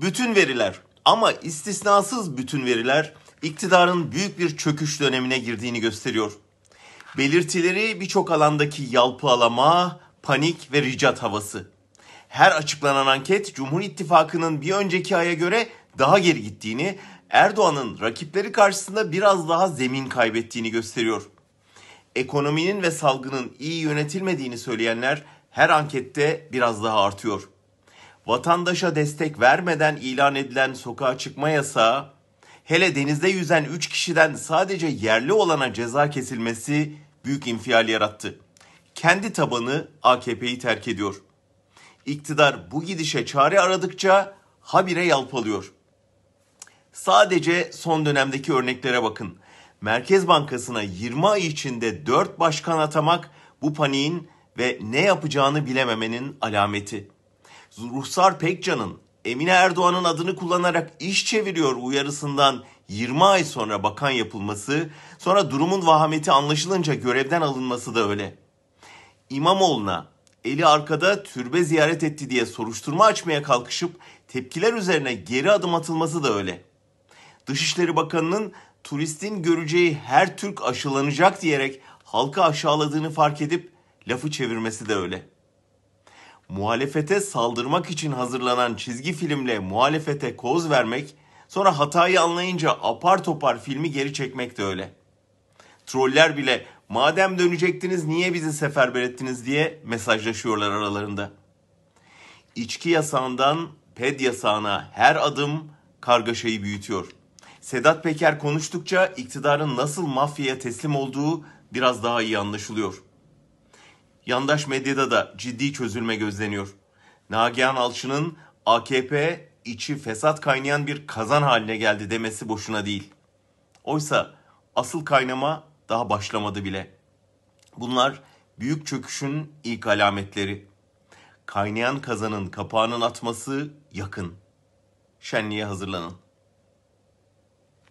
Bütün veriler ama istisnasız bütün veriler iktidarın büyük bir çöküş dönemine girdiğini gösteriyor. Belirtileri birçok alandaki yalpalama, panik ve ricat havası. Her açıklanan anket Cumhur İttifakı'nın bir önceki aya göre daha geri gittiğini, Erdoğan'ın rakipleri karşısında biraz daha zemin kaybettiğini gösteriyor. Ekonominin ve salgının iyi yönetilmediğini söyleyenler her ankette biraz daha artıyor. Vatandaşa destek vermeden ilan edilen sokağa çıkma yasağı, hele denizde yüzen 3 kişiden sadece yerli olana ceza kesilmesi büyük infial yarattı. Kendi tabanı AKP'yi terk ediyor. İktidar bu gidişe çare aradıkça habire yalpalıyor. Sadece son dönemdeki örneklere bakın. Merkez Bankası'na 20 ay içinde 4 başkan atamak bu paniğin ve ne yapacağını bilememenin alameti. Ruhsar Pekcan'ın Emine Erdoğan'ın adını kullanarak iş çeviriyor uyarısından 20 ay sonra bakan yapılması, sonra durumun vahameti anlaşılınca görevden alınması da öyle. İmamoğlu'na eli arkada türbe ziyaret etti diye soruşturma açmaya kalkışıp tepkiler üzerine geri adım atılması da öyle. Dışişleri Bakanı'nın turistin göreceği her Türk aşılanacak diyerek halkı aşağıladığını fark edip lafı çevirmesi de öyle. Muhalefete saldırmak için hazırlanan çizgi filmle muhalefete koz vermek, sonra hatayı anlayınca apar topar filmi geri çekmek de öyle. Troller bile madem dönecektiniz niye bizi seferber ettiniz diye mesajlaşıyorlar aralarında. İçki yasağından ped yasağına her adım kargaşayı büyütüyor. Sedat Peker konuştukça iktidarın nasıl mafyaya teslim olduğu biraz daha iyi anlaşılıyor. Yandaş medyada da ciddi çözülme gözleniyor. Nagihan Alçı'nın AKP içi fesat kaynayan bir kazan haline geldi demesi boşuna değil. Oysa asıl kaynama daha başlamadı bile. Bunlar büyük çöküşün ilk alametleri. Kaynayan kazanın kapağının atması yakın. Şenliğe hazırlanın.